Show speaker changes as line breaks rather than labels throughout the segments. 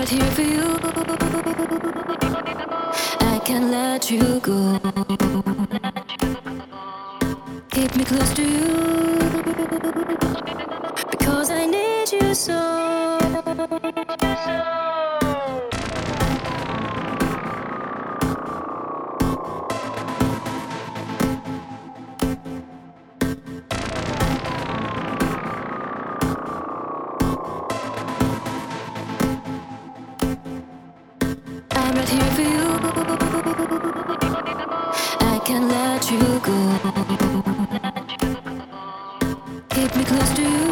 Right here for you. I can't let you go. Keep me close to you because I need you so. Right here for you. I can't let you go. Keep me close to you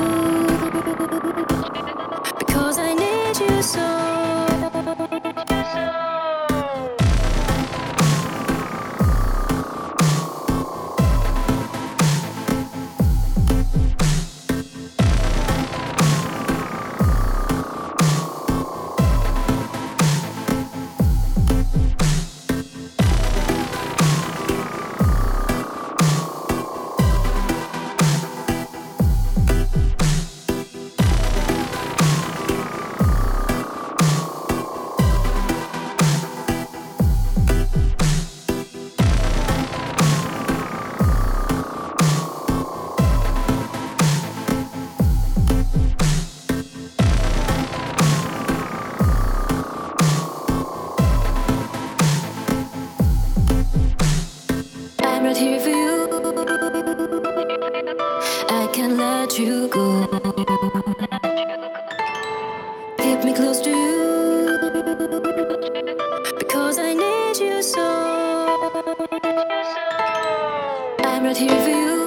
right here for you. I can't let you go. Keep me close to you because I need you so. I'm right here for you.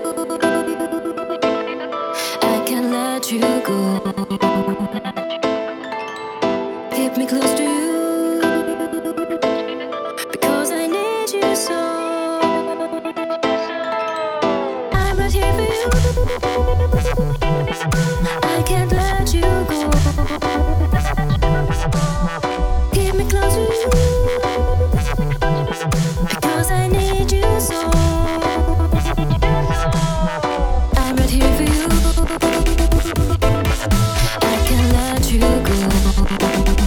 Thank you.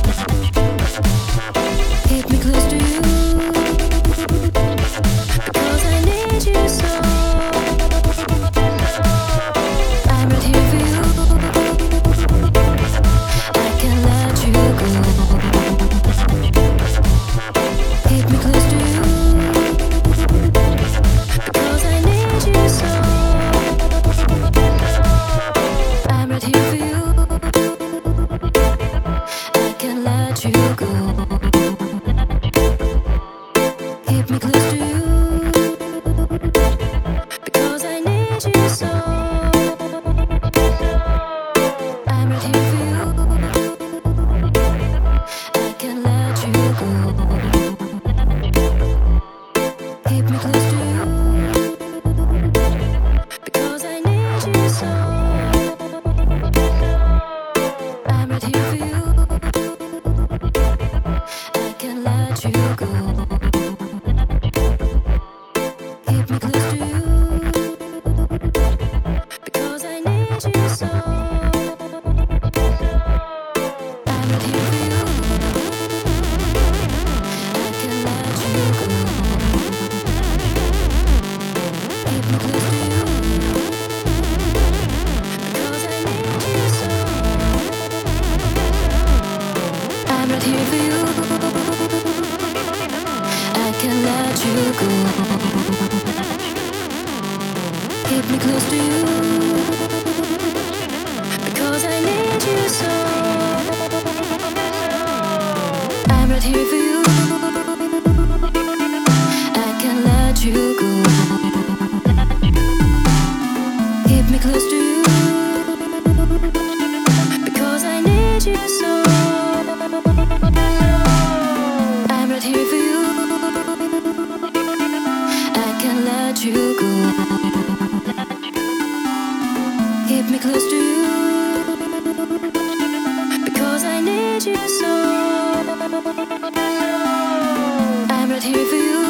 Close to you I can't let you go. Keep me close to you because I need you so. I'm right here for you. I can't let you go. close to you because I need you so. I'm right here for you.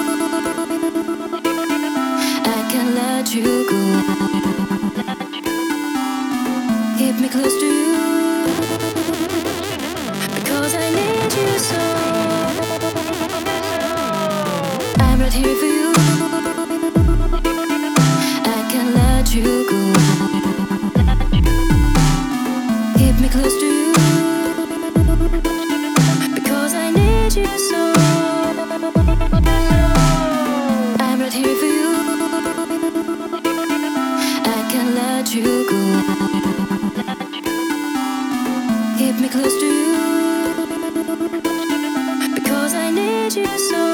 I can't let you go. Keep me close to you because I need you so. I'm right here for you. Keep me close to you because I need you so.